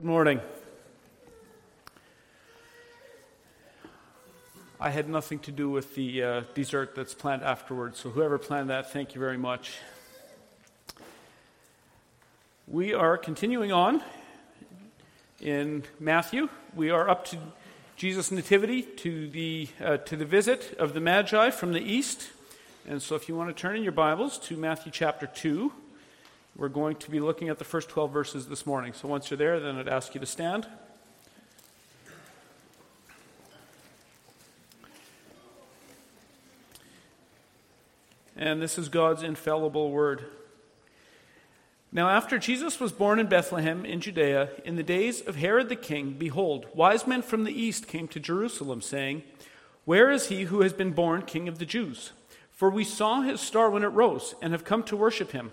Good morning. I had nothing to do with the uh, dessert that's planned afterwards, so whoever planned that, thank you very much. We are continuing on in Matthew. We are up to Jesus' nativity, to the, uh, to the visit of the Magi from the east. And so if you want to turn in your Bibles to Matthew chapter 2. We're going to be looking at the first 12 verses this morning. So once you're there, then I'd ask you to stand. And this is God's infallible word. Now, after Jesus was born in Bethlehem in Judea, in the days of Herod the king, behold, wise men from the east came to Jerusalem, saying, Where is he who has been born king of the Jews? For we saw his star when it rose, and have come to worship him.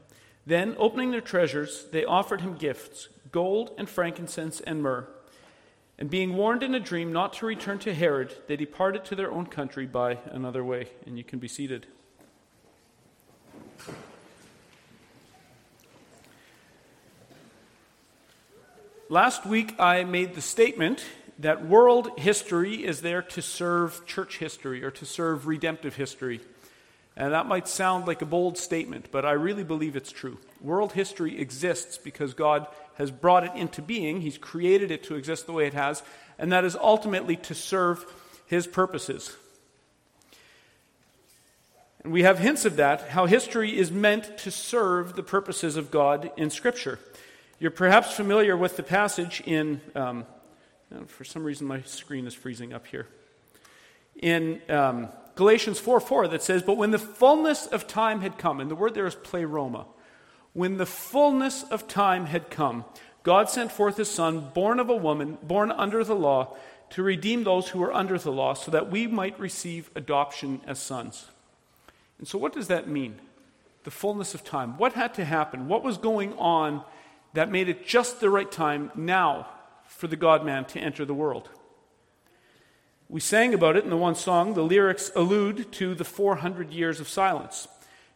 Then, opening their treasures, they offered him gifts gold and frankincense and myrrh. And being warned in a dream not to return to Herod, they departed to their own country by another way. And you can be seated. Last week, I made the statement that world history is there to serve church history or to serve redemptive history. And that might sound like a bold statement, but I really believe it's true. World history exists because God has brought it into being, He's created it to exist the way it has, and that is ultimately to serve His purposes. And we have hints of that, how history is meant to serve the purposes of God in Scripture. You're perhaps familiar with the passage in, um, for some reason my screen is freezing up here. In um, Galatians 4 4 that says, But when the fullness of time had come, and the word there is pleroma, when the fullness of time had come, God sent forth his Son, born of a woman, born under the law, to redeem those who were under the law, so that we might receive adoption as sons. And so, what does that mean? The fullness of time. What had to happen? What was going on that made it just the right time now for the God man to enter the world? We sang about it in the one song. The lyrics allude to the 400 years of silence.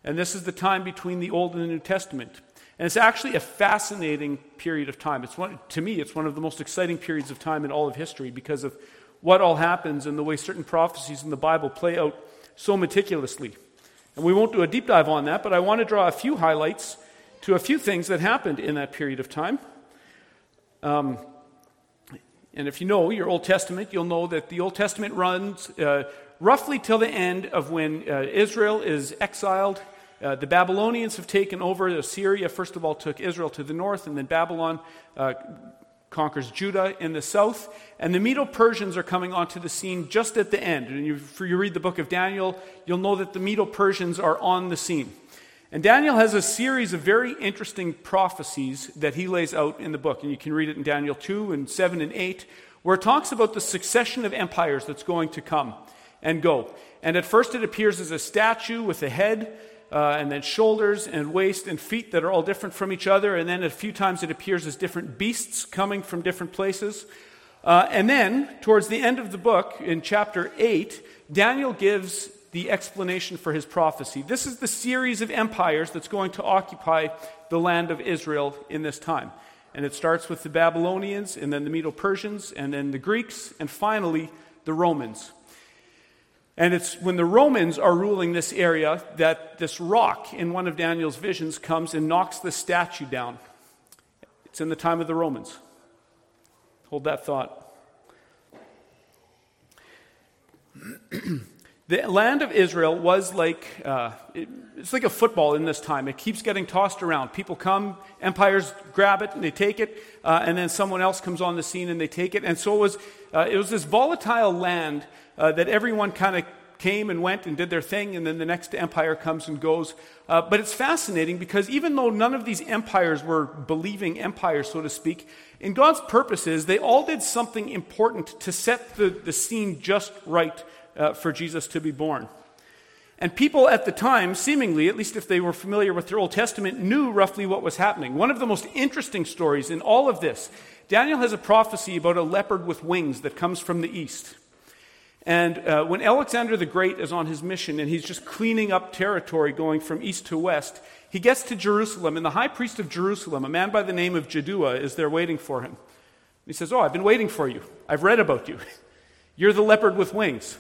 And this is the time between the Old and the New Testament. And it's actually a fascinating period of time. It's one, to me, it's one of the most exciting periods of time in all of history because of what all happens and the way certain prophecies in the Bible play out so meticulously. And we won't do a deep dive on that, but I want to draw a few highlights to a few things that happened in that period of time. Um, and if you know your Old Testament, you'll know that the Old Testament runs uh, roughly till the end of when uh, Israel is exiled. Uh, the Babylonians have taken over. Assyria, first of all, took Israel to the north, and then Babylon uh, conquers Judah in the south. And the Medo Persians are coming onto the scene just at the end. And if you read the book of Daniel, you'll know that the Medo Persians are on the scene. And Daniel has a series of very interesting prophecies that he lays out in the book. And you can read it in Daniel 2 and 7 and 8, where it talks about the succession of empires that's going to come and go. And at first it appears as a statue with a head, uh, and then shoulders and waist and feet that are all different from each other. And then a few times it appears as different beasts coming from different places. Uh, and then, towards the end of the book, in chapter 8, Daniel gives the explanation for his prophecy. This is the series of empires that's going to occupy the land of Israel in this time. And it starts with the Babylonians, and then the Medo Persians, and then the Greeks, and finally the Romans. And it's when the Romans are ruling this area that this rock in one of Daniel's visions comes and knocks the statue down. It's in the time of the Romans. Hold that thought. the land of Israel was like uh, it, it's like a football in this time. It keeps getting tossed around. People come, empires grab it and they take it, uh, and then someone else comes on the scene and they take it. And so it was, uh, it was this volatile land uh, that everyone kind of came and went and did their thing, and then the next empire comes and goes. Uh, but it's fascinating because even though none of these empires were believing empires, so to speak, in God's purposes, they all did something important to set the, the scene just right uh, for Jesus to be born. And people at the time, seemingly, at least if they were familiar with their Old Testament, knew roughly what was happening. One of the most interesting stories in all of this, Daniel has a prophecy about a leopard with wings that comes from the east. And uh, when Alexander the Great is on his mission and he's just cleaning up territory going from east to west, he gets to Jerusalem, and the high priest of Jerusalem, a man by the name of Jaddua, is there waiting for him. He says, Oh, I've been waiting for you. I've read about you. You're the leopard with wings.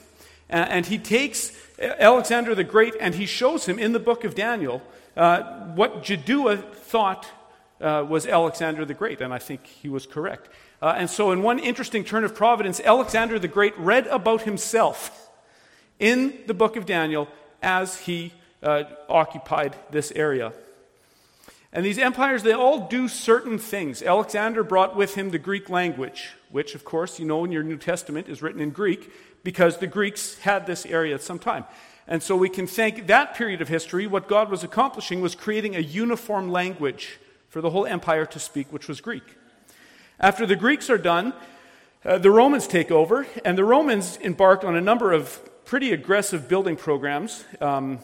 And he takes Alexander the Great and he shows him in the book of Daniel uh, what Jaddua thought uh, was Alexander the Great, and I think he was correct. Uh, and so, in one interesting turn of providence, Alexander the Great read about himself in the book of Daniel as he uh, occupied this area. And these empires, they all do certain things. Alexander brought with him the Greek language, which, of course, you know in your New Testament is written in Greek because the Greeks had this area at some time. And so we can thank that period of history. What God was accomplishing was creating a uniform language for the whole empire to speak, which was Greek. After the Greeks are done, uh, the Romans take over, and the Romans embarked on a number of pretty aggressive building programs. Um,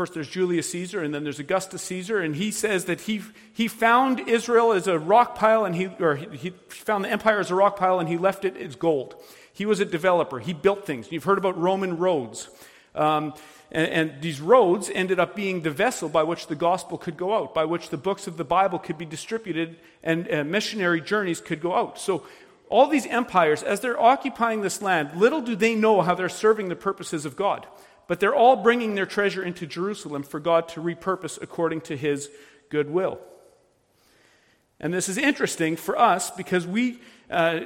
first, there's Julius Caesar, and then there's Augustus Caesar, and he says that he, he found Israel as a rock pile, and he, or he found the empire as a rock pile, and he left it as gold. He was a developer. He built things. You've heard about Roman roads. Um, and, and, these roads ended up being the vessel by which the gospel could go out, by which the books of the Bible could be distributed and uh, missionary journeys could go out. So, all these empires, as they're occupying this land, little do they know how they're serving the purposes of God. But they're all bringing their treasure into Jerusalem for God to repurpose according to his good will. And this is interesting for us because we. Uh,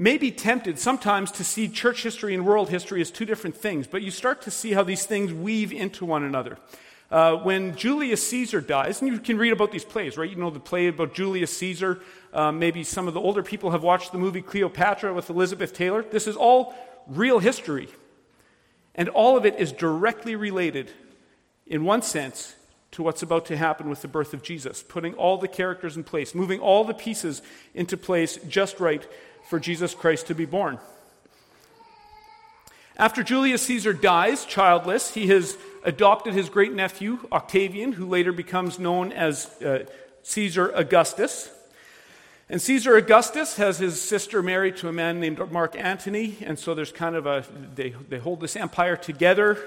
may be tempted sometimes to see church history and world history as two different things, but you start to see how these things weave into one another. Uh, when Julius Caesar dies, and you can read about these plays, right? You know the play about Julius Caesar. Uh, maybe some of the older people have watched the movie Cleopatra with Elizabeth Taylor. This is all real history. And all of it is directly related, in one sense, to what's about to happen with the birth of Jesus, putting all the characters in place, moving all the pieces into place just right for Jesus Christ to be born. After Julius Caesar dies childless, he has adopted his great nephew, Octavian, who later becomes known as uh, Caesar Augustus. And Caesar Augustus has his sister married to a man named Mark Antony, and so there's kind of a, they, they hold this empire together,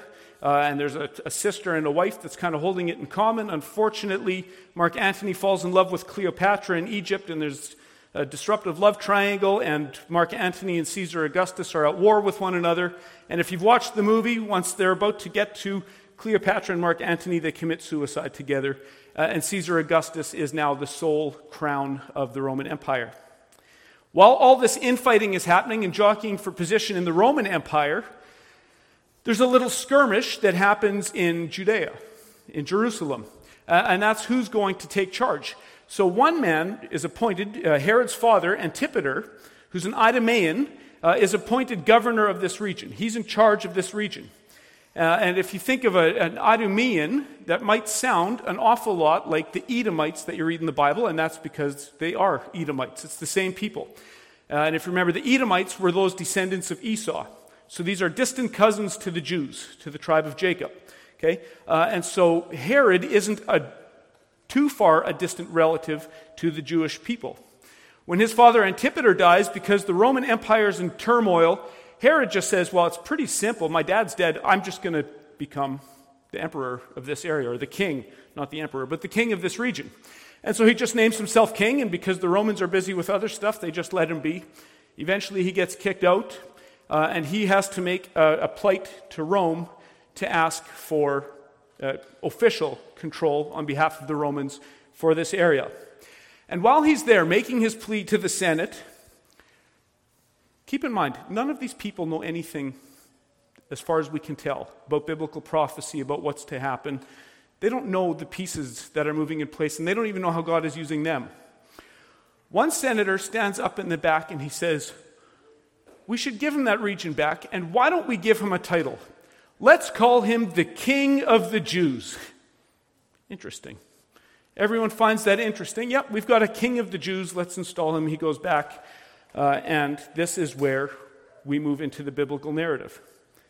uh, and there's a, a, sister and a wife that's kind of holding it in common. Unfortunately, Mark Antony falls in love with Cleopatra in Egypt, and there's a disruptive love triangle, and Mark Antony and Caesar Augustus are at war with one another. And if you've watched the movie, once they're about to get to Cleopatra and Mark Antony, they commit suicide together. Uh, and Caesar Augustus is now the sole crown of the Roman Empire. While all this infighting is happening and jockeying for position in the Roman Empire, there's a little skirmish that happens in Judea, in Jerusalem. Uh, and that's who's going to take charge. So one man is appointed, uh, Herod's father, Antipater, who's an Idumean, uh, is appointed governor of this region. He's in charge of this region. Uh, and if you think of a, an Idumean, that might sound an awful lot like the Edomites that you read in the Bible, and that's because they are Edomites. It's the same people. Uh, and if you remember, the Edomites were those descendants of Esau. So these are distant cousins to the Jews, to the tribe of Jacob. Okay? Uh, and so Herod isn't a too far a distant relative to the Jewish people. When his father Antipater dies because the Roman Empire is in turmoil, Herod just says, Well, it's pretty simple. My dad's dead. I'm just going to become the emperor of this area, or the king, not the emperor, but the king of this region. And so he just names himself king, and because the Romans are busy with other stuff, they just let him be. Eventually, he gets kicked out, uh, and he has to make a, a plight to Rome to ask for uh, official control on behalf of the Romans for this area. And while he's there making his plea to the Senate, keep in mind, none of these people know anything, as far as we can tell, about biblical prophecy, about what's to happen. They don't know the pieces that are moving in place, and they don't even know how God is using them. One senator stands up in the back and he says, We should give him that region back, and why don't we give him a title? Let's call him the King of the Jews. Interesting. Everyone finds that interesting. Yep, we've got a king of the Jews. Let's install him. He goes back. Uh, and this is where we move into the biblical narrative.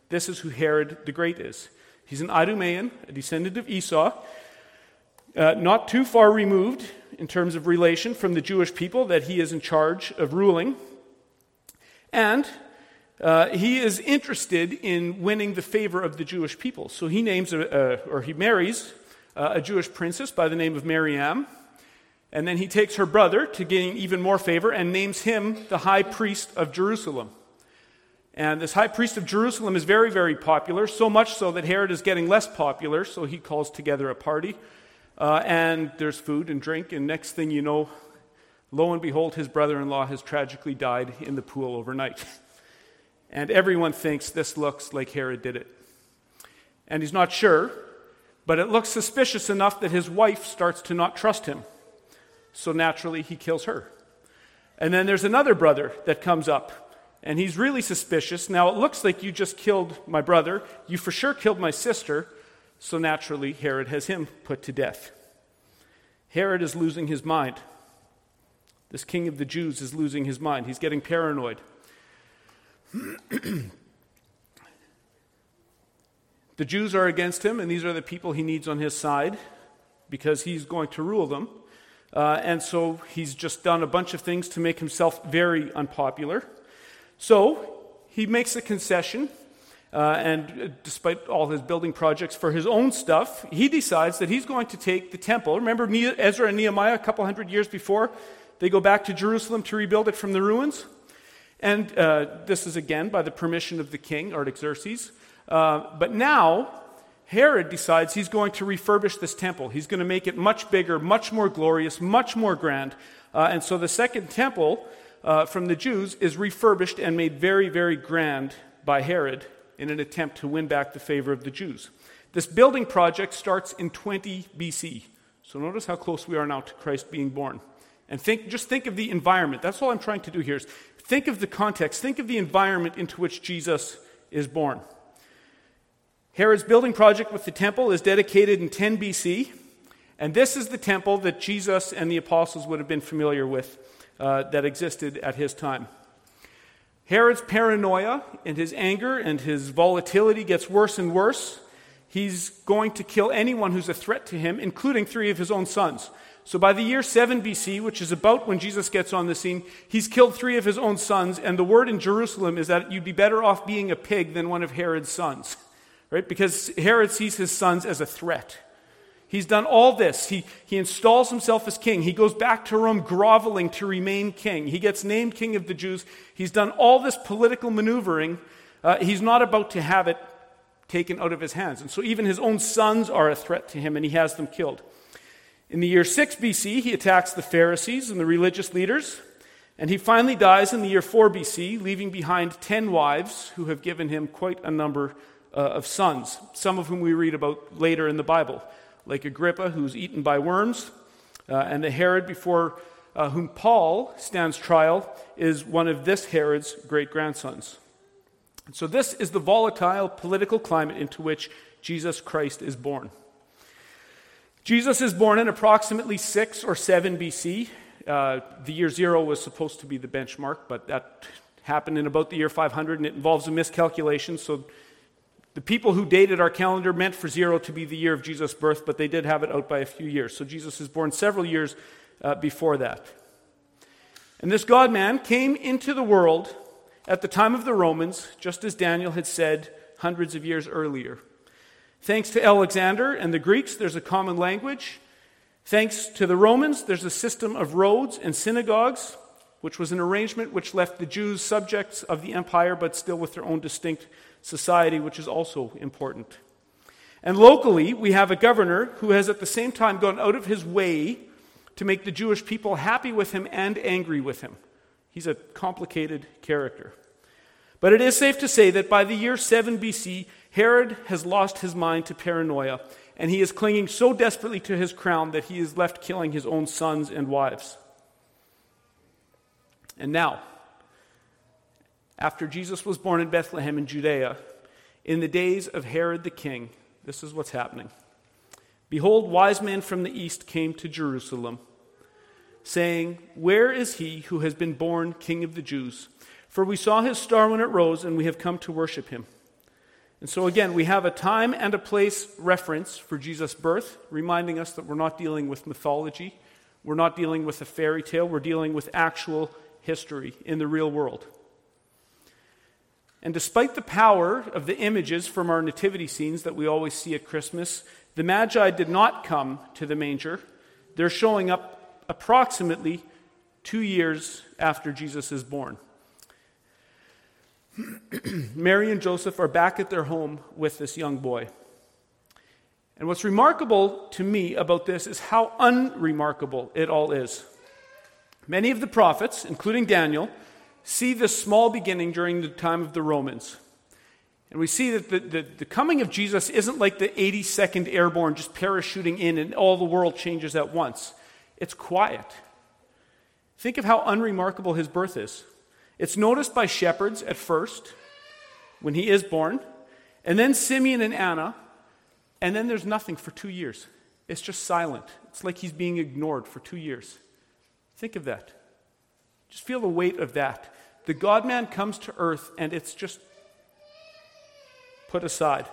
This is who Herod the Great is. He's an Idumean, a descendant of Esau, uh, not too far removed in terms of relation from the Jewish people that he is in charge of ruling. And uh, he is interested in winning the favor of the Jewish people. So he names, a, a, or he marries uh, a Jewish princess by the name of Mariam. And then he takes her brother to gain even more favor and names him the high priest of Jerusalem. And this high priest of Jerusalem is very, very popular, so much so that Herod is getting less popular, so he calls together a party. Uh, and there's food and drink, and next thing you know, lo and behold, his brother in law has tragically died in the pool overnight. and everyone thinks this looks like Herod did it. And he's not sure, but it looks suspicious enough that his wife starts to not trust him. So naturally, he kills her. And then there's another brother that comes up, and he's really suspicious. Now, it looks like you just killed my brother. You for sure killed my sister. So naturally, Herod has him put to death. Herod is losing his mind. This king of the Jews is losing his mind. He's getting paranoid. The Jews are against him, and these are the people he needs on his side because he's going to rule them. Uh, and so he's just done a bunch of things to make himself very unpopular. So he makes a concession, uh, and despite all his building projects for his own stuff, he decides that he's going to take the temple. Remember Ezra and Nehemiah a couple hundred years before? They go back to Jerusalem to rebuild it from the ruins. And uh, this is again by the permission of the king, Artaxerxes. Uh, but now, Herod decides he's going to refurbish this temple. He's going to make it much bigger, much more glorious, much more grand. Uh, and so the second temple uh, from the Jews is refurbished and made very, very grand by Herod in an attempt to win back the favor of the Jews. This building project starts in 20 BC. So notice how close we are now to Christ being born. And think, just think of the environment. That's all I'm trying to do here is think of the context, think of the environment into which Jesus is born. Herod's building project with the temple is dedicated in 10 BC, and this is the temple that Jesus and the apostles would have been familiar with uh, that existed at his time. Herod's paranoia and his anger and his volatility gets worse and worse. He's going to kill anyone who's a threat to him, including three of his own sons. So by the year 7 BC, which is about when Jesus gets on the scene, he's killed three of his own sons, and the word in Jerusalem is that you'd be better off being a pig than one of Herod's sons right? Because Herod sees his sons as a threat. He's done all this. He, he installs himself as king. He goes back to Rome groveling to remain king. He gets named king of the Jews. He's done all this political maneuvering. Uh, he's not about to have it taken out of his hands. And so even his own sons are a threat to him, and he has them killed. In the year 6 BC, he attacks the Pharisees and the religious leaders. And he finally dies in the year 4 BC, leaving behind 10 wives who have given him quite a number uh, of sons, some of whom we read about later in the Bible, like Agrippa, who's eaten by worms, uh, and the Herod before uh, whom Paul stands trial is one of this Herod's great grandsons. So, this is the volatile political climate into which Jesus Christ is born. Jesus is born in approximately 6 or 7 BC. Uh, the year zero was supposed to be the benchmark, but that happened in about the year 500, and it involves a miscalculation, so the people who dated our calendar meant for zero to be the year of Jesus' birth, but they did have it out by a few years. So Jesus is born several years uh, before that. And this God man came into the world at the time of the Romans, just as Daniel had said hundreds of years earlier. Thanks to Alexander and the Greeks, there's a common language. Thanks to the Romans, there's a system of roads and synagogues, which was an arrangement which left the Jews subjects of the empire, but still with their own distinct society, which is also important. And locally, we have a governor who has at the same time gone out of his way to make the Jewish people happy with him and angry with him. He's a complicated character. But it is safe to say that by the year 7 BC, Herod has lost his mind to paranoia, and he is clinging so desperately to his crown that he is left killing his own sons and wives. And now, after Jesus was born in Bethlehem in Judea, in the days of Herod the king, this is what's happening. Behold, wise men from the east came to Jerusalem, saying, Where is he who has been born king of the Jews? For we saw his star when it rose, and we have come to worship him. And so, again, we have a time and a place reference for Jesus' birth, reminding us that we're not dealing with mythology. We're not dealing with a fairy tale. We're dealing with actual history in the real world. And despite the power of the images from our nativity scenes that we always see at Christmas, the Magi did not come to the manger. They're showing up approximately two years after Jesus is born. Mary and Joseph are back at their home with this young boy. And what's remarkable to me about this is how unremarkable it all is. Many of the prophets, including Daniel, see this small beginning during the time of the Romans. And we see that the, the, the, coming of Jesus isn't like the 82nd Airborne just parachuting in and all the world changes at once. It's quiet. Think of how unremarkable his birth is. It's noticed by shepherds at first when he is born, and then Simeon and Anna, and then there's nothing for two years. It's just silent. It's like he's being ignored for two years. Think of that. Just feel the weight of that. The God man comes to earth and it's just put aside.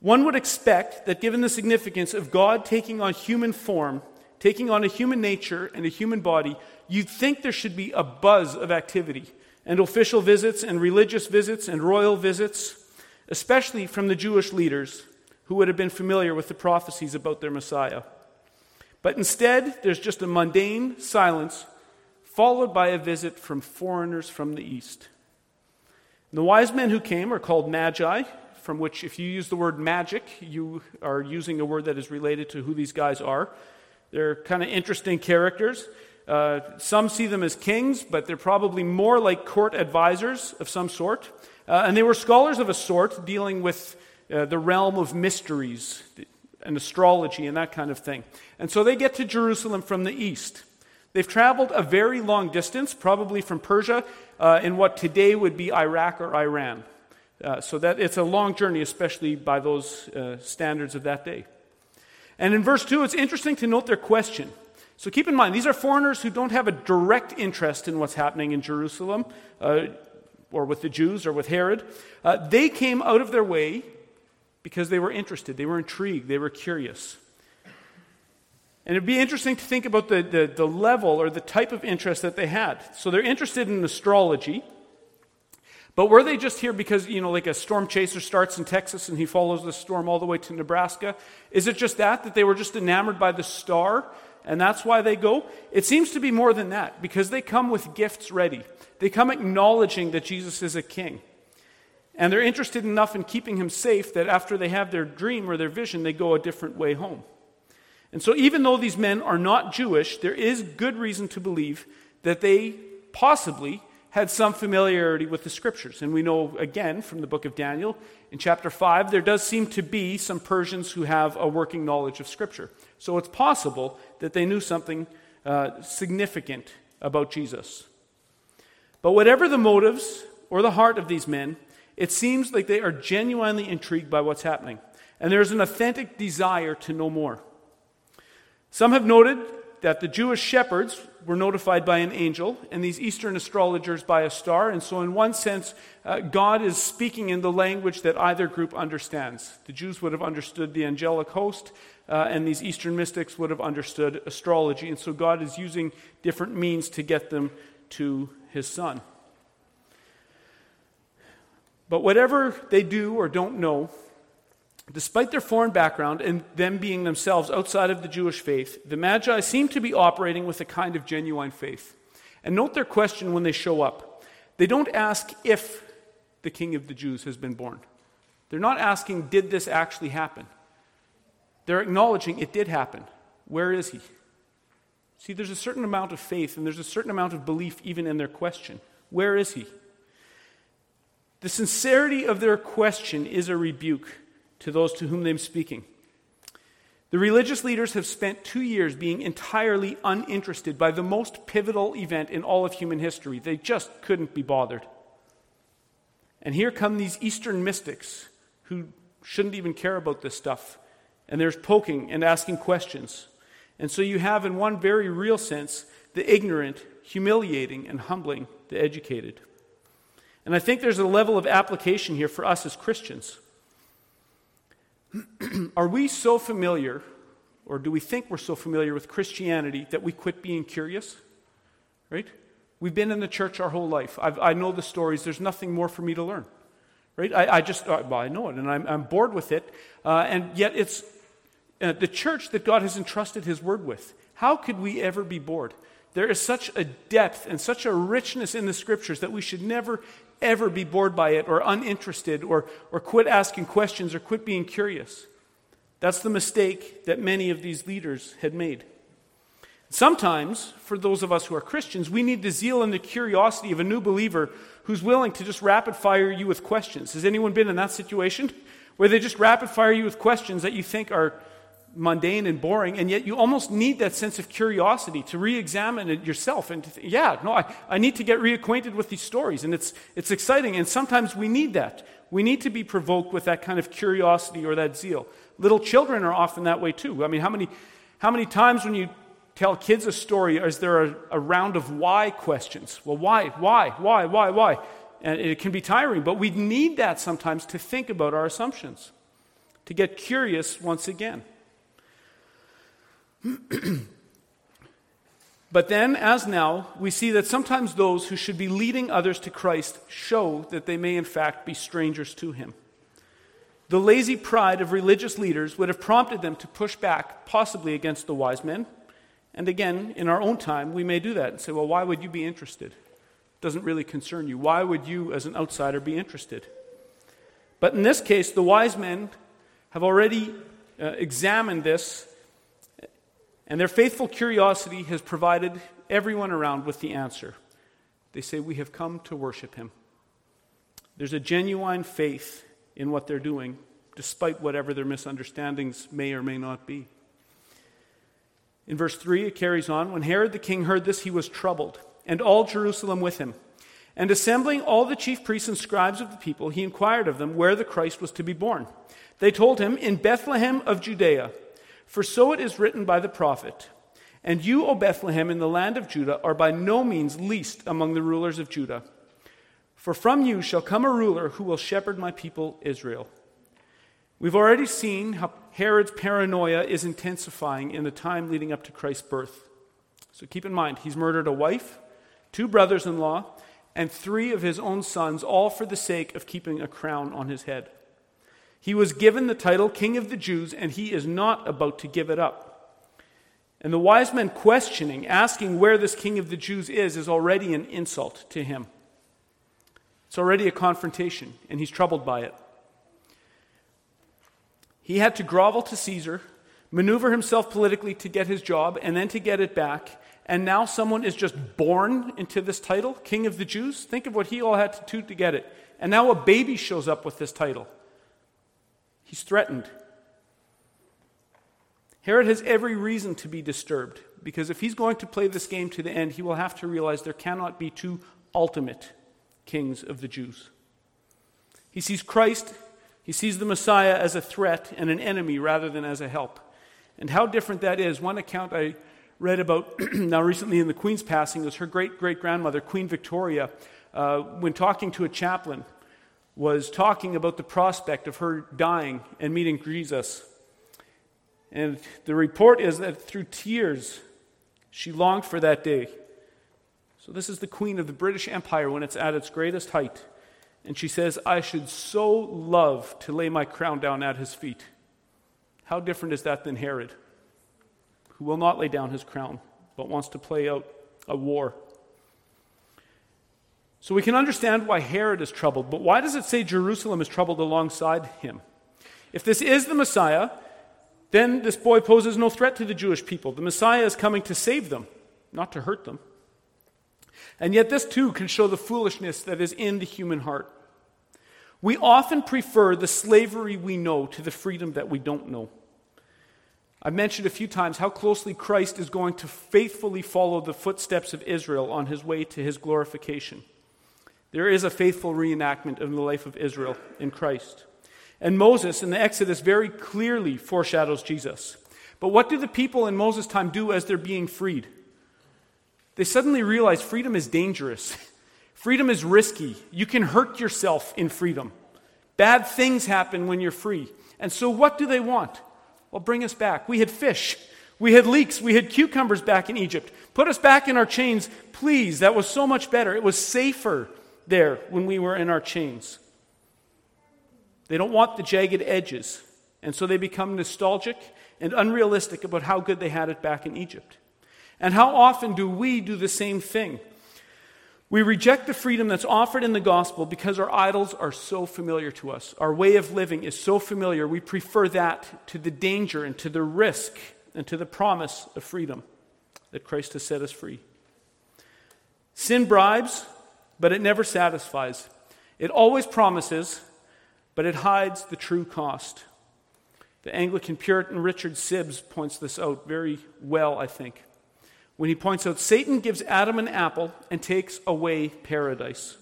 One would expect that given the significance of God taking on human form, taking on a human nature and a human body, you'd think there should be a buzz of activity and official visits and religious visits and royal visits, especially from the Jewish leaders who would have been familiar with the prophecies about their Messiah. But instead, there's just a mundane silence followed by a visit from foreigners from the east. And the wise men who came are called magi, from which, if you use the word magic, you are using a word that is related to who these guys are. They're kind of interesting characters. Uh, some see them as kings, but they're probably more like court advisors of some sort. Uh, and they were scholars of a sort, dealing with uh, the realm of mysteries and astrology and that kind of thing. And so they get to Jerusalem from the east. They've traveled a very long distance, probably from Persia, uh, in what today would be Iraq or Iran. Uh, so that it's a long journey, especially by those uh, standards of that day. And in verse 2, it's interesting to note their question. So keep in mind, these are foreigners who don't have a direct interest in what's happening in Jerusalem, uh, or with the Jews, or with Herod. Uh, they came out of their way because they were interested, they were intrigued, they were curious. And it'd be interesting to think about the, the, the, level or the type of interest that they had. So they're interested in astrology. But were they just here because, you know, like a storm chaser starts in Texas and he follows the storm all the way to Nebraska? Is it just that, that they were just enamored by the star and that's why they go? It seems to be more than that because they come with gifts ready. They come acknowledging that Jesus is a king. And they're interested enough in keeping him safe that after they have their dream or their vision, they go a different way home. And so, even though these men are not Jewish, there is good reason to believe that they possibly had some familiarity with the scriptures. And we know, again, from the book of Daniel, in chapter 5, there does seem to be some Persians who have a working knowledge of scripture. So, it's possible that they knew something uh, significant about Jesus. But whatever the motives or the heart of these men, it seems like they are genuinely intrigued by what's happening. And there's an authentic desire to know more. Some have noted that the Jewish shepherds were notified by an angel, and these Eastern astrologers by a star. And so, in one sense, uh, God is speaking in the language that either group understands. The Jews would have understood the angelic host, uh, and these Eastern mystics would have understood astrology. And so, God is using different means to get them to his son. But whatever they do or don't know, Despite their foreign background and them being themselves outside of the Jewish faith, the Magi seem to be operating with a kind of genuine faith. And note their question when they show up. They don't ask if the King of the Jews has been born. They're not asking, did this actually happen? They're acknowledging it did happen. Where is he? See, there's a certain amount of faith and there's a certain amount of belief even in their question. Where is he? The sincerity of their question is a rebuke to those to whom they're speaking. The religious leaders have spent two years being entirely uninterested by the most pivotal event in all of human history. They just couldn't be bothered. And here come these Eastern mystics who shouldn't even care about this stuff. And there's poking and asking questions. And so you have, in one very real sense, the ignorant humiliating and humbling the educated. And I think there's a level of application here for us as Christians. Are we so familiar, or do we think we're so familiar with Christianity that we quit being curious? Right? We've been in the church our whole life. I've, i know the stories. There's nothing more for me to learn. Right? I, I just, well, I know it, and I'm, I'm bored with it. Uh, and yet it's uh, the church that God has entrusted His word with. How could we ever be bored? There is such a depth and such a richness in the scriptures that we should never, ever be bored by it or uninterested or, or quit asking questions or quit being curious. That's the mistake that many of these leaders had made. Sometimes, for those of us who are Christians, we need the zeal and the curiosity of a new believer who's willing to just rapid fire you with questions. Has anyone been in that situation? Where they just rapid fire you with questions that you think are mundane and boring, and yet you almost need that sense of curiosity to re examine it yourself. And yeah, no, I, I need to get reacquainted with these stories, and it's, it's exciting. And sometimes we need that. We need to be provoked with that kind of curiosity or that zeal. Little children are often that way too. I mean, how many, how many times when you tell kids a story, is there a, a round of why questions? Well, why, why, why, why, why? And it can be tiring, but we need that sometimes to think about our assumptions, to get curious once again. but then, as now, we see that sometimes those who should be leading others to Christ show that they may, in fact, be strangers to him. The lazy pride of religious leaders would have prompted them to push back, possibly against the wise men. And again, in our own time, we may do that and say, well, why would you be interested? It doesn't really concern you. Why would you, as an outsider, be interested? But in this case, the wise men have already uh, examined this and their faithful curiosity has provided everyone around with the answer. They say, We have come to worship him. There's a genuine faith in what they're doing, despite whatever their misunderstandings may or may not be. In verse 3, it carries on When Herod the king heard this, he was troubled, and all Jerusalem with him. And assembling all the chief priests and scribes of the people, he inquired of them where the Christ was to be born. They told him, In Bethlehem of Judea. For so it is written by the prophet And you, O Bethlehem, in the land of Judah, are by no means least among the rulers of Judah. For from you shall come a ruler who will shepherd my people Israel. We've already seen how Herod's paranoia is intensifying in the time leading up to Christ's birth. So keep in mind, he's murdered a wife, two brothers in law, and three of his own sons, all for the sake of keeping a crown on his head. He was given the title King of the Jews, and he is not about to give it up. And the wise men questioning, asking where this King of the Jews is, is already an insult to him. It's already a confrontation, and he's troubled by it. He had to grovel to Caesar, maneuver himself politically to get his job, and then to get it back. And now someone is just born into this title, King of the Jews. Think of what he all had to do to get it. And now a baby shows up with this title. He's threatened. Herod has every reason to be disturbed because if he's going to play this game to the end, he will have to realize there cannot be two ultimate kings of the Jews. He sees Christ, he sees the Messiah as a threat and an enemy rather than as a help. And how different that is. One account I read about now recently in the Queen's passing was her great great grandmother, Queen Victoria, uh, when talking to a chaplain was talking about the prospect of her dying and meeting Jesus. And the report is that through tears, she longed for that day. So, this is the queen of the British Empire when it's at its greatest height. And she says, I should so love to lay my crown down at his feet. How different is that than Herod, who will not lay down his crown, but wants to play out a war so we can understand why Herod is troubled, but why does it say Jerusalem is troubled alongside him? If this is the Messiah, Then this boy poses no threat to the Jewish people. The Messiah is coming to save them, not to hurt them. And yet, this too can show the foolishness that is in the human heart. We often prefer the slavery we know to the freedom that we don't know. I've mentioned a few times how closely Christ is going to faithfully follow the footsteps of Israel on his way to his glorification. There is a faithful reenactment of the life of Israel in Christ. And Moses in the Exodus very clearly foreshadows Jesus. But what do the people in Moses' time do as they're being freed? They suddenly realize freedom is dangerous. freedom is risky. You can hurt yourself in freedom. Bad things happen when you're free. And so, what do they want? Well, bring us back. We had fish. We had leeks. We had cucumbers back in Egypt. Put us back in our chains, please. That was so much better. It was safer there when we were in our chains. They don't want the jagged edges. And so they become nostalgic and unrealistic about how good they had it back in Egypt. And how often do we do the same thing? We reject the freedom that's offered in the gospel because our idols are so familiar to us. Our way of living is so familiar. We prefer that to the danger and to the risk and to the promise of freedom that Christ has set us free. Sin bribes, but it never satisfies. It always promises, but it hides the true cost. The Anglican Puritan Richard Sibbes points this out very well, I think when he points out Satan gives Adam an apple and takes away paradise.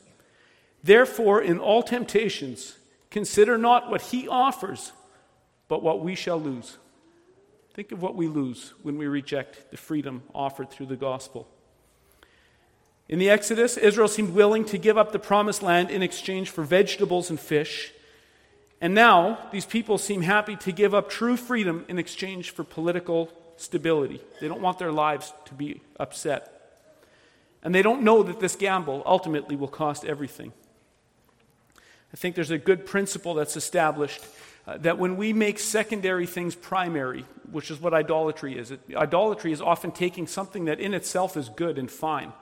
Therefore, in all temptations, consider not what he offers, but what we shall lose. Think of what we lose when we reject the freedom offered through the gospel. In the Exodus, Israel seemed willing to give up the promised land in exchange for vegetables and fish. And now, these people seem happy to give up true freedom in exchange for political stability. They don't want their lives to be upset. And they don't know that this gamble ultimately will cost everything. I think there's a good principle that's established uh, that when we make secondary things primary, which is what idolatry is, it, idolatry is often taking something that in itself is good and fine,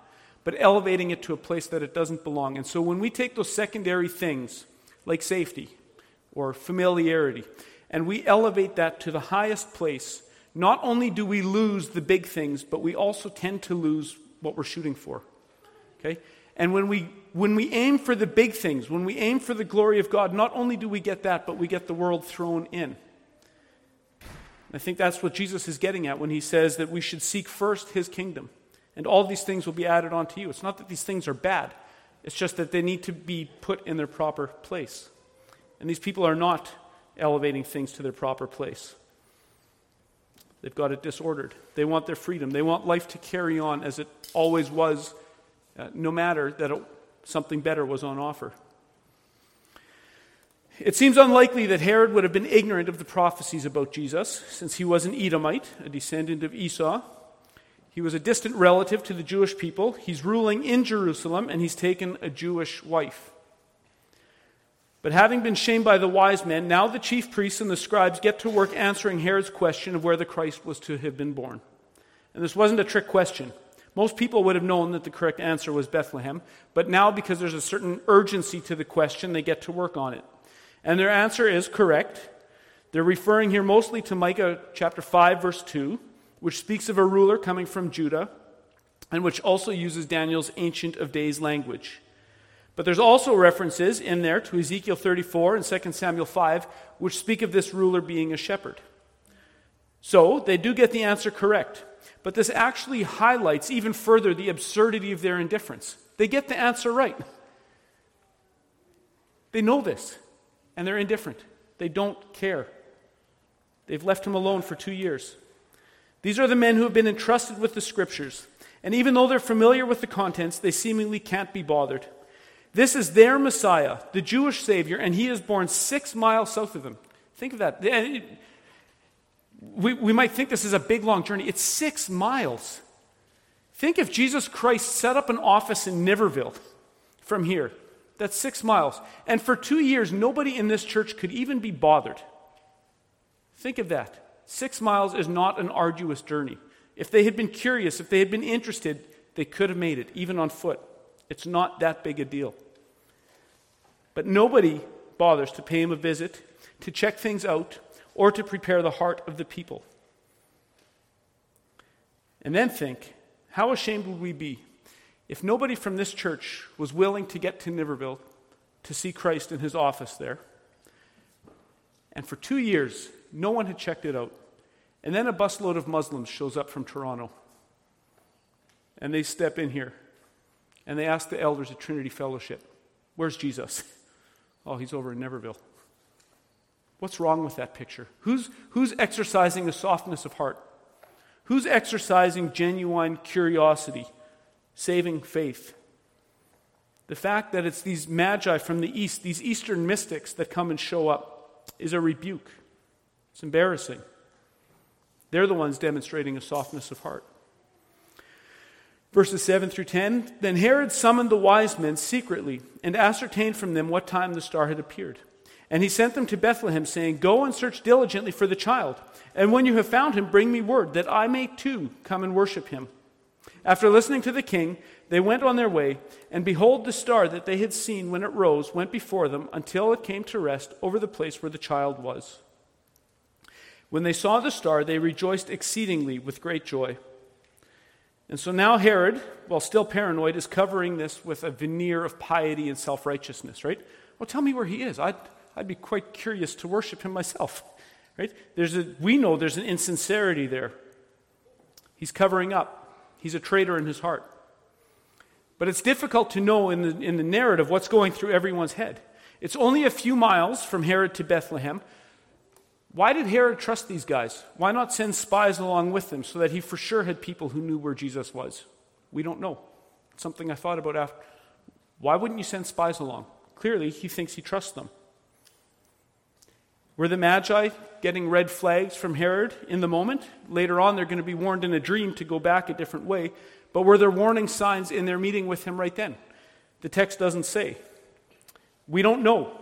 but elevating it to a place that it doesn't belong. And so when we take those secondary things, like safety or familiarity, and we elevate that to the highest place, not only do we lose the big things, but we also tend to lose what we're shooting for. Okay? And when we, when we aim for the big things, when we aim for the glory of God, not only do we get that, but we get the world thrown in. I think that's what Jesus is getting at when he says that we should seek first his kingdom. And all these things will be added onto you. It's not that these things are bad, it's just that they need to be put in their proper place. And these people are not elevating things to their proper place. They've got it disordered. They want their freedom. They want life to carry on as it always was, uh, no matter that it, something better was on offer. It seems unlikely that Herod would have been ignorant of the prophecies about Jesus, since he was an Edomite, a descendant of Esau. He was a distant relative to the Jewish people. He's ruling in Jerusalem, and he's taken a Jewish wife. But having been shamed by the wise men, now the chief priests and the scribes get to work answering Herod's question of where the Christ was to have been born. And this wasn't a trick question. Most people would have known that the correct answer was Bethlehem, but now, because there's a certain urgency to the question, they get to work on it. And their answer is correct. They're referring here mostly to Micah chapter 5, verse 2, which speaks of a ruler coming from Judah, and which also uses Daniel's Ancient of Days language. But there's also references in there to Ezekiel 34 and 2 Samuel 5, which speak of this ruler being a shepherd. So they do get the answer correct. But this actually highlights even further the absurdity of their indifference. They get the answer right. They know this, and they're indifferent. They don't care. They've left him alone for two years. These are the men who have been entrusted with the scriptures. And even though they're familiar with the contents, they seemingly can't be bothered. This is their Messiah, the Jewish Savior, and he is born six miles south of them. Think of that. We, we might think this is a big, long journey. It's six miles. Think if Jesus Christ set up an office in Niverville from here. That's six miles. And for two years, nobody in this church could even be bothered. Think of that. Six miles is not an arduous journey. If they had been curious, if they had been interested, they could have made it, even on foot. It's not that big a deal. But nobody bothers to pay him a visit, to check things out, or to prepare the heart of the people. And then think how ashamed would we be if nobody from this church was willing to get to Niverville to see Christ in his office there? And for two years, no one had checked it out. And then a busload of Muslims shows up from Toronto. And they step in here. And they ask the elders at Trinity Fellowship, Where's Jesus? Oh, he's over in Niverville. What's wrong with that picture? Who's, who's exercising a softness of heart? Who's exercising genuine curiosity, saving faith? The fact that it's these magi from the east, these eastern mystics that come and show up, is a rebuke. It's embarrassing. They're the ones demonstrating a softness of heart. Verses 7 through 10 Then Herod summoned the wise men secretly and ascertained from them what time the star had appeared. And he sent them to Bethlehem, saying, Go and search diligently for the child. And when you have found him, bring me word, that I may too come and worship him. After listening to the king, they went on their way, and behold, the star that they had seen when it rose went before them until it came to rest over the place where the child was. When they saw the star, they rejoiced exceedingly with great joy. And so now Herod, while still paranoid, is covering this with a veneer of piety and self righteousness, right? Well, tell me where he is. I'd, I'd be quite curious to worship him myself. Right? There's a, we know there's an insincerity there. He's covering up, he's a traitor in his heart. But it's difficult to know in the, in the narrative what's going through everyone's head. It's only a few miles from Herod to Bethlehem. Why did Herod trust these guys? Why not send spies along with them so that he for sure had people who knew where Jesus was? We don't know. It's something I thought about after. Why wouldn't you send spies along? Clearly, he thinks he trusts them. Were the Magi getting red flags from Herod in the moment? Later on, they're going to be warned in a dream to go back a different way. But were there warning signs in their meeting with him right then? The text doesn't say. We don't know.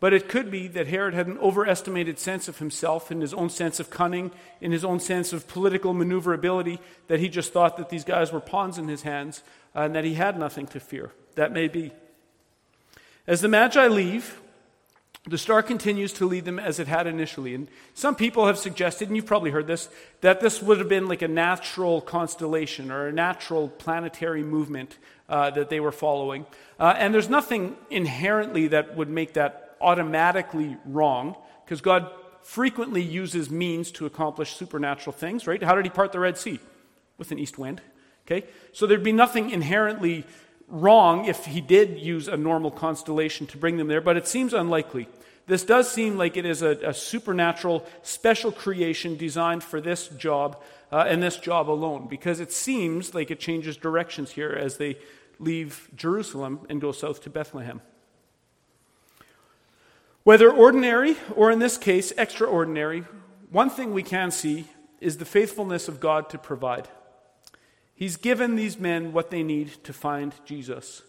But it could be that Herod had an overestimated sense of himself, in his own sense of cunning, in his own sense of political maneuverability, that he just thought that these guys were pawns in his hands and that he had nothing to fear. That may be. As the Magi leave, the star continues to lead them as it had initially. And some people have suggested, and you've probably heard this, that this would have been like a natural constellation or a natural planetary movement uh, that they were following. Uh, and there's nothing inherently that would make that automatically wrong, because God frequently uses means to accomplish supernatural things, right? How did he part the Red Sea? With an east wind. Okay? So there'd be nothing inherently wrong if he did use a normal constellation to bring them there, but it seems unlikely. This does seem like it is a, a supernatural, special creation designed for this job uh, and this job alone, because it seems like it changes directions here as they leave Jerusalem and go south to Bethlehem. Whether ordinary or in this case extraordinary, one thing we can see is the faithfulness of God to provide. He's given these men what they need to find Jesus.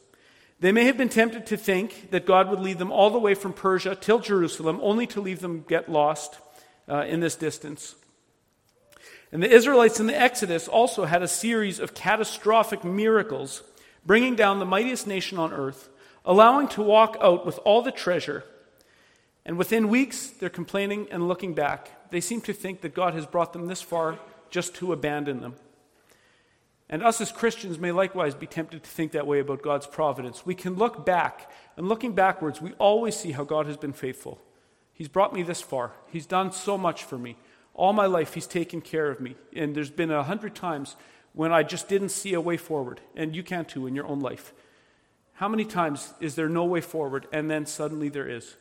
They may have been tempted to think that God would lead them all the way from Persia till Jerusalem, only to leave them get lost uh, in this distance. And the Israelites in the Exodus also had a series of catastrophic miracles, bringing down the mightiest nation on earth, allowing to walk out with all the treasure. And within weeks, they're complaining and looking back. They seem to think that God has brought them this far just to abandon them. And us as Christians may likewise be tempted to think that way about God's providence. We can look back, and looking backwards, we always see how God has been faithful. He's brought me this far, He's done so much for me. All my life, He's taken care of me. And there's been a hundred times when I just didn't see a way forward, and you can too in your own life. How many times is there no way forward, and then suddenly there is?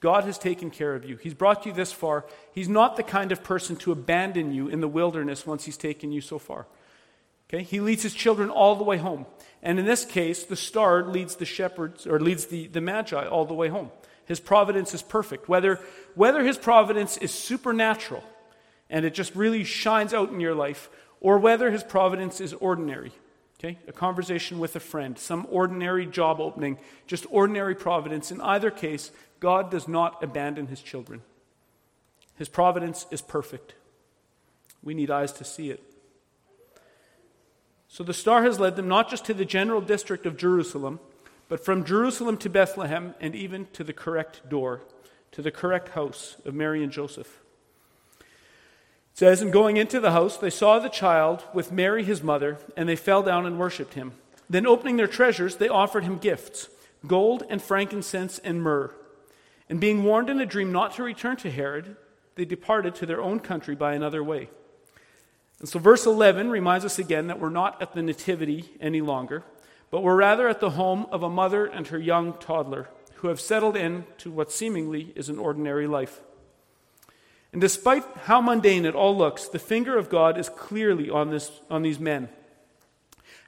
God has taken care of you. He's brought you this far. He's not the kind of person to abandon you in the wilderness once He's taken you so far. Okay? He leads his children all the way home. And in this case, the star leads the shepherds or leads the, the magi all the way home. His providence is perfect. Whether, whether his providence is supernatural and it just really shines out in your life, or whether his providence is ordinary. Okay? A conversation with a friend, some ordinary job opening, just ordinary providence. In either case, God does not abandon his children. His providence is perfect. We need eyes to see it. So the star has led them not just to the general district of Jerusalem, but from Jerusalem to Bethlehem and even to the correct door, to the correct house of Mary and Joseph. It says, And going into the house, they saw the child with Mary his mother, and they fell down and worshipped him. Then, opening their treasures, they offered him gifts gold and frankincense and myrrh. And being warned in a dream not to return to Herod, they departed to their own country by another way. And so, verse 11 reminds us again that we're not at the Nativity any longer, but we're rather at the home of a mother and her young toddler who have settled in to what seemingly is an ordinary life. And despite how mundane it all looks, the finger of God is clearly on, this, on these men.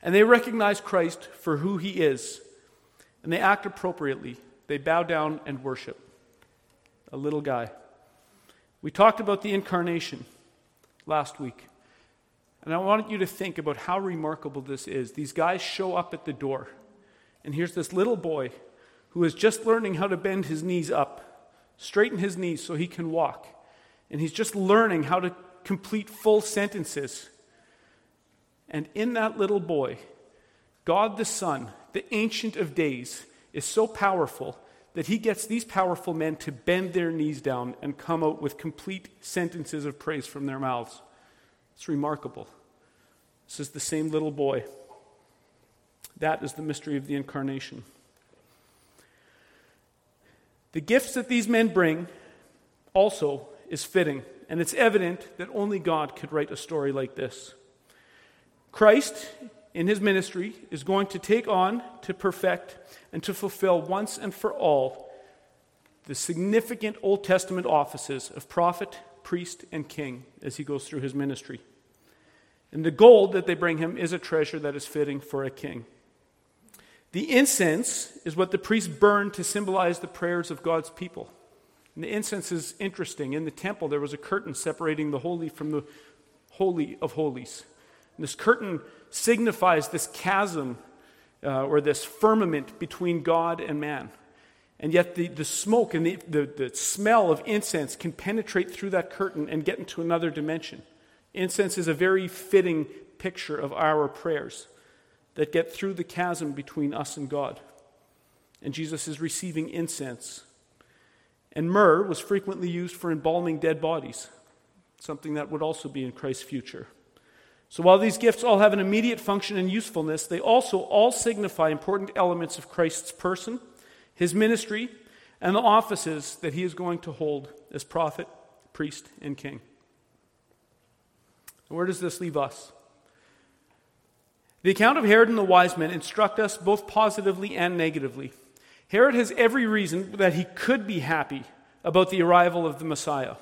And they recognize Christ for who he is. And they act appropriately. They bow down and worship. A little guy. We talked about the incarnation last week. And I want you to think about how remarkable this is. These guys show up at the door. And here's this little boy who is just learning how to bend his knees up, straighten his knees so he can walk and he's just learning how to complete full sentences. And in that little boy, God the Son, the Ancient of Days, is so powerful that he gets these powerful men to bend their knees down and come out with complete sentences of praise from their mouths. It's remarkable. This is the same little boy. That is the mystery of the incarnation. The gifts that these men bring also is fitting, and it's evident that only God could write a story like this. Christ, in his ministry, is going to take on, to perfect, and to fulfill once and for all the significant Old Testament offices of prophet, priest, and king as he goes through his ministry. And the gold that they bring him is a treasure that is fitting for a king. The incense is what the priests burn to symbolize the prayers of God's people. And the incense is interesting. In the temple, there was a curtain separating the holy from the holy of holies. And this curtain signifies this chasm uh, or this firmament between God and man. And yet, the, the smoke and the, the, the smell of incense can penetrate through that curtain and get into another dimension. Incense is a very fitting picture of our prayers that get through the chasm between us and God. And Jesus is receiving incense and myrrh was frequently used for embalming dead bodies, something that would also be in Christ's future. So while these gifts all have an immediate function and usefulness, they also all signify important elements of Christ's person, his ministry, and the offices that he is going to hold as prophet, priest, and king. Where does this leave us? The account of Herod and the wise men instruct us both positively and negatively. Herod has every reason that he could be happy about the arrival of the Messiah.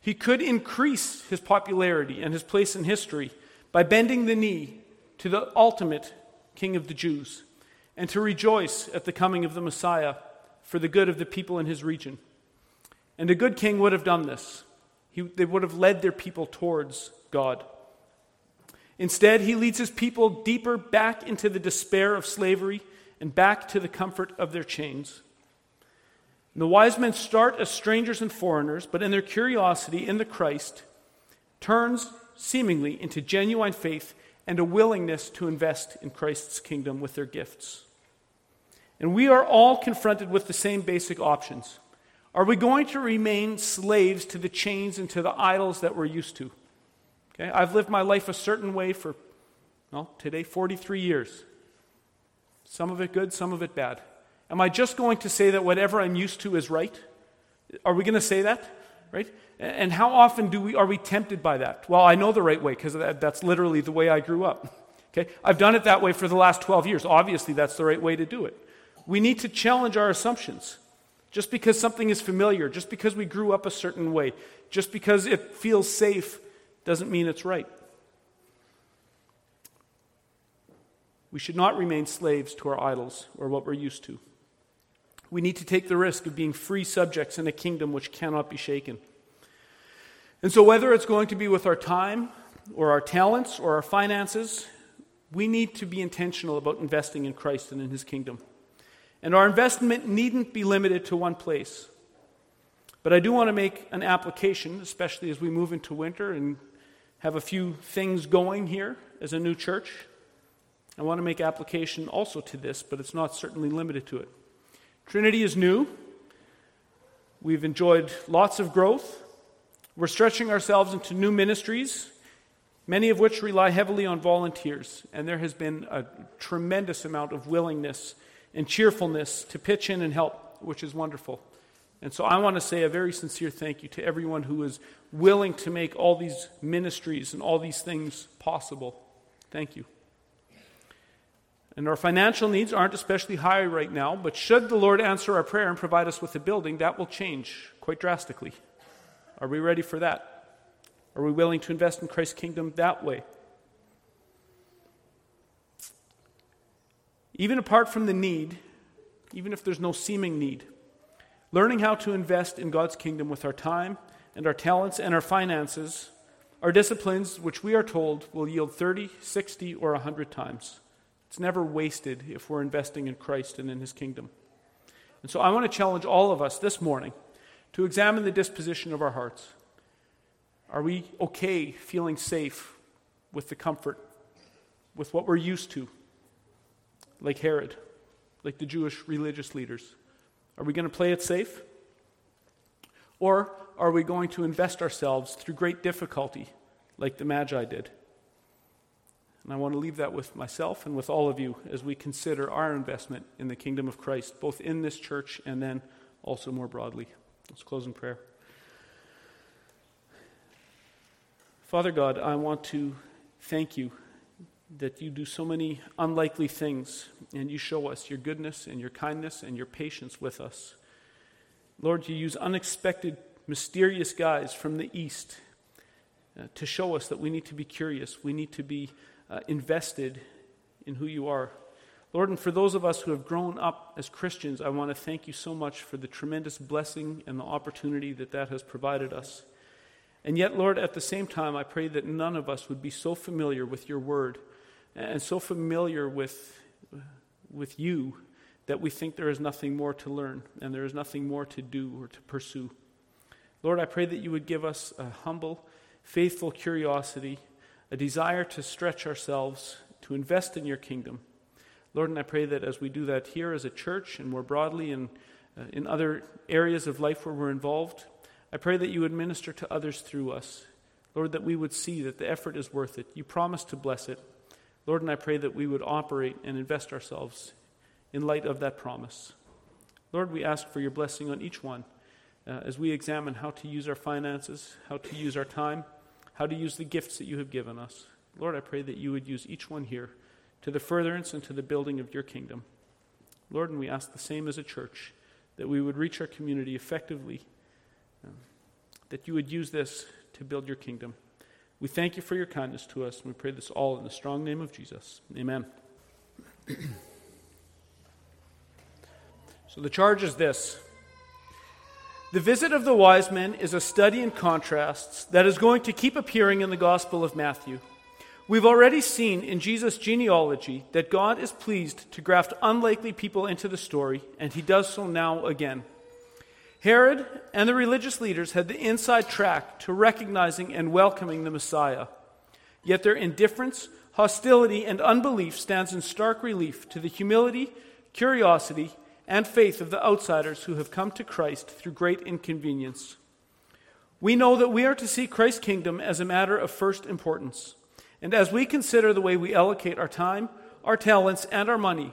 He could increase his popularity and his place in history by bending the knee to the ultimate King of the Jews and to rejoice at the coming of the Messiah for the good of the people in his region. And a good king would have done this. He, they would have led their people towards God. Instead, he leads his people deeper back into the despair of slavery and back to the comfort of their chains. And the wise men start as strangers and foreigners, but in their curiosity in the Christ turns seemingly into genuine faith and a willingness to invest in Christ's kingdom with their gifts. And we are all confronted with the same basic options. Are we going to remain slaves to the chains and to the idols that we're used to? Okay, I've lived my life a certain way for, well, today, 43 years. Some of it good, some of it bad. Am I just going to say that whatever I'm used to is right? Are we going to say that? Right? And how often do we, are we tempted by that? Well, I know the right way because that, that's literally the way I grew up. Okay? I've done it that way for the last 12 years. Obviously, that's the right way to do it. We need to challenge our assumptions. Just because something is familiar, just because we grew up a certain way, just because it feels safe, doesn't mean it's right. We should not remain slaves to our idols or what we're used to. We need to take the risk of being free subjects in a kingdom which cannot be shaken. And so, whether it's going to be with our time or our talents or our finances, we need to be intentional about investing in Christ and in his kingdom. And our investment needn't be limited to one place. But I do want to make an application, especially as we move into winter and have a few things going here as a new church. I want to make application also to this, but it's not certainly limited to it. Trinity is new. We've enjoyed lots of growth. We're stretching ourselves into new ministries, many of which rely heavily on volunteers, and there has been a tremendous amount of willingness and cheerfulness to pitch in and help, which is wonderful. And so I want to say a very sincere thank you to everyone who is willing to make all these ministries and all these things possible. Thank you. And our financial needs aren't especially high right now, but should the Lord answer our prayer and provide us with a building, that will change quite drastically. Are we ready for that? Are we willing to invest in Christ's kingdom that way? Even apart from the need, even if there's no seeming need, learning how to invest in God's kingdom with our time and our talents and our finances are disciplines which we are told will yield 30, 60, or 100 times. It's never wasted if we're investing in Christ and in his kingdom. And so I want to challenge all of us this morning to examine the disposition of our hearts. Are we okay feeling safe with the comfort, with what we're used to, like Herod, like the Jewish religious leaders? Are we going to play it safe? Or are we going to invest ourselves through great difficulty, like the Magi did? And I want to leave that with myself and with all of you as we consider our investment in the kingdom of Christ, both in this church and then also more broadly. Let's close in prayer. Father God, I want to thank you that you do so many unlikely things and you show us your goodness and your kindness and your patience with us. Lord, you use unexpected, mysterious guys from the east uh, to show us that we need to be curious, we need to be uh, invested in who you are. Lord, and for those of us who have grown up as Christians, I want to thank you so much for the tremendous blessing and the opportunity that that has provided us. And yet, Lord, at the same time, I pray that none of us would be so familiar with your word and so familiar with, with you that we think there is nothing more to learn and there is nothing more to do or to pursue. Lord, I pray that you would give us a humble, faithful curiosity, a desire to stretch ourselves, to invest in your kingdom. Lord, and I pray that as we do that here as a church and more broadly in, uh, in other areas of life where we're involved, I pray that you would minister to others through us. Lord, that we would see that the effort is worth it. You promised to bless it. Lord, and I pray that we would operate and invest ourselves in light of that promise. Lord, we ask for your blessing on each one uh, as we examine how to use our finances, how to use our time, how to use the gifts that you have given us. Lord, I pray that you would use each one here to the furtherance and to the building of your kingdom. Lord, and we ask the same as a church, that we would reach our community effectively, um, that you would use this to build your kingdom. We thank you for your kindness to us, and we pray this all in the strong name of Jesus. Amen. so the charge is this. The visit of the wise men is a study in contrasts that is going to keep appearing in the Gospel of Matthew. We've already seen in Jesus' genealogy that God is pleased to graft unlikely people into the story, and he does so now again. Herod and the religious leaders had the inside track to recognizing and welcoming the Messiah. Yet their indifference, hostility, and unbelief stands in stark relief to the humility, curiosity, and faith of the outsiders who have come to Christ through great inconvenience. We know that we are to see Christ's kingdom as a matter of first importance. And as we consider the way we allocate our time, our talents, and our money,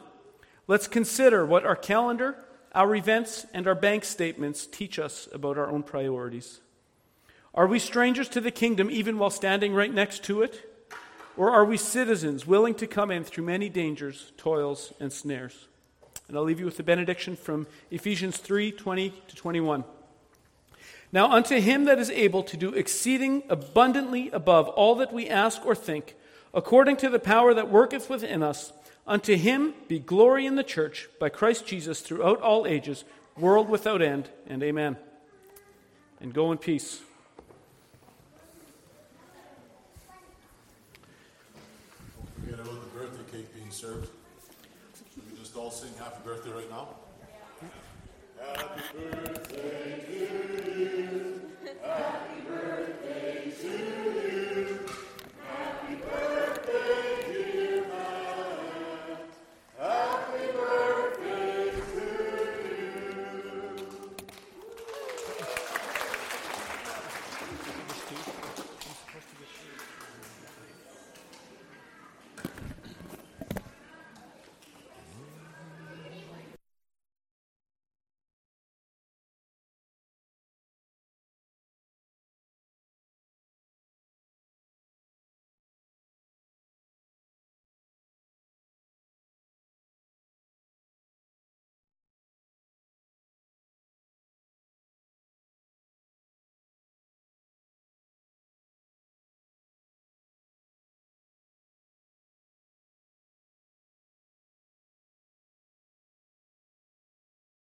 let's consider what our calendar, our events, and our bank statements teach us about our own priorities. Are we strangers to the kingdom even while standing right next to it? Or are we citizens willing to come in through many dangers, toils, and snares? And I'll leave you with the benediction from Ephesians 3 20 to 21. Now, unto him that is able to do exceeding abundantly above all that we ask or think, according to the power that worketh within us, unto him be glory in the church by Christ Jesus throughout all ages, world without end, and amen. And go in peace. Forget about the birthday cake being served. Should we just all sing happy birthday right now? Happy birthday to